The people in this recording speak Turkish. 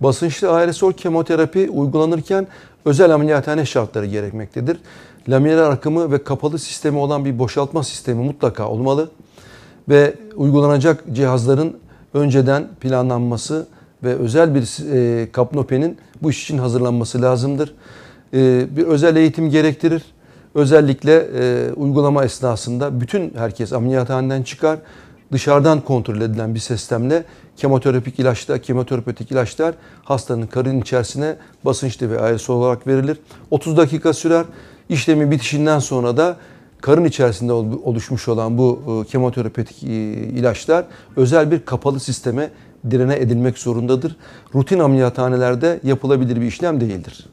Basınçlı aerosol kemoterapi uygulanırken özel ameliyathane şartları gerekmektedir. Laminer akımı ve kapalı sistemi olan bir boşaltma sistemi mutlaka olmalı ve uygulanacak cihazların önceden planlanması ve özel bir e, kapnopenin bu iş için hazırlanması lazımdır. E, bir özel eğitim gerektirir. Özellikle e, uygulama esnasında bütün herkes ameliyathaneden çıkar. Dışarıdan kontrol edilen bir sistemle kemoterapik ilaçlar, kemoterapetik ilaçlar hastanın karın içerisine basınçlı ve aerosol olarak verilir. 30 dakika sürer. İşlemi bitişinden sonra da karın içerisinde oluşmuş olan bu e, kemoterapetik e, ilaçlar özel bir kapalı sisteme direne edilmek zorundadır. Rutin ameliyathanelerde yapılabilir bir işlem değildir.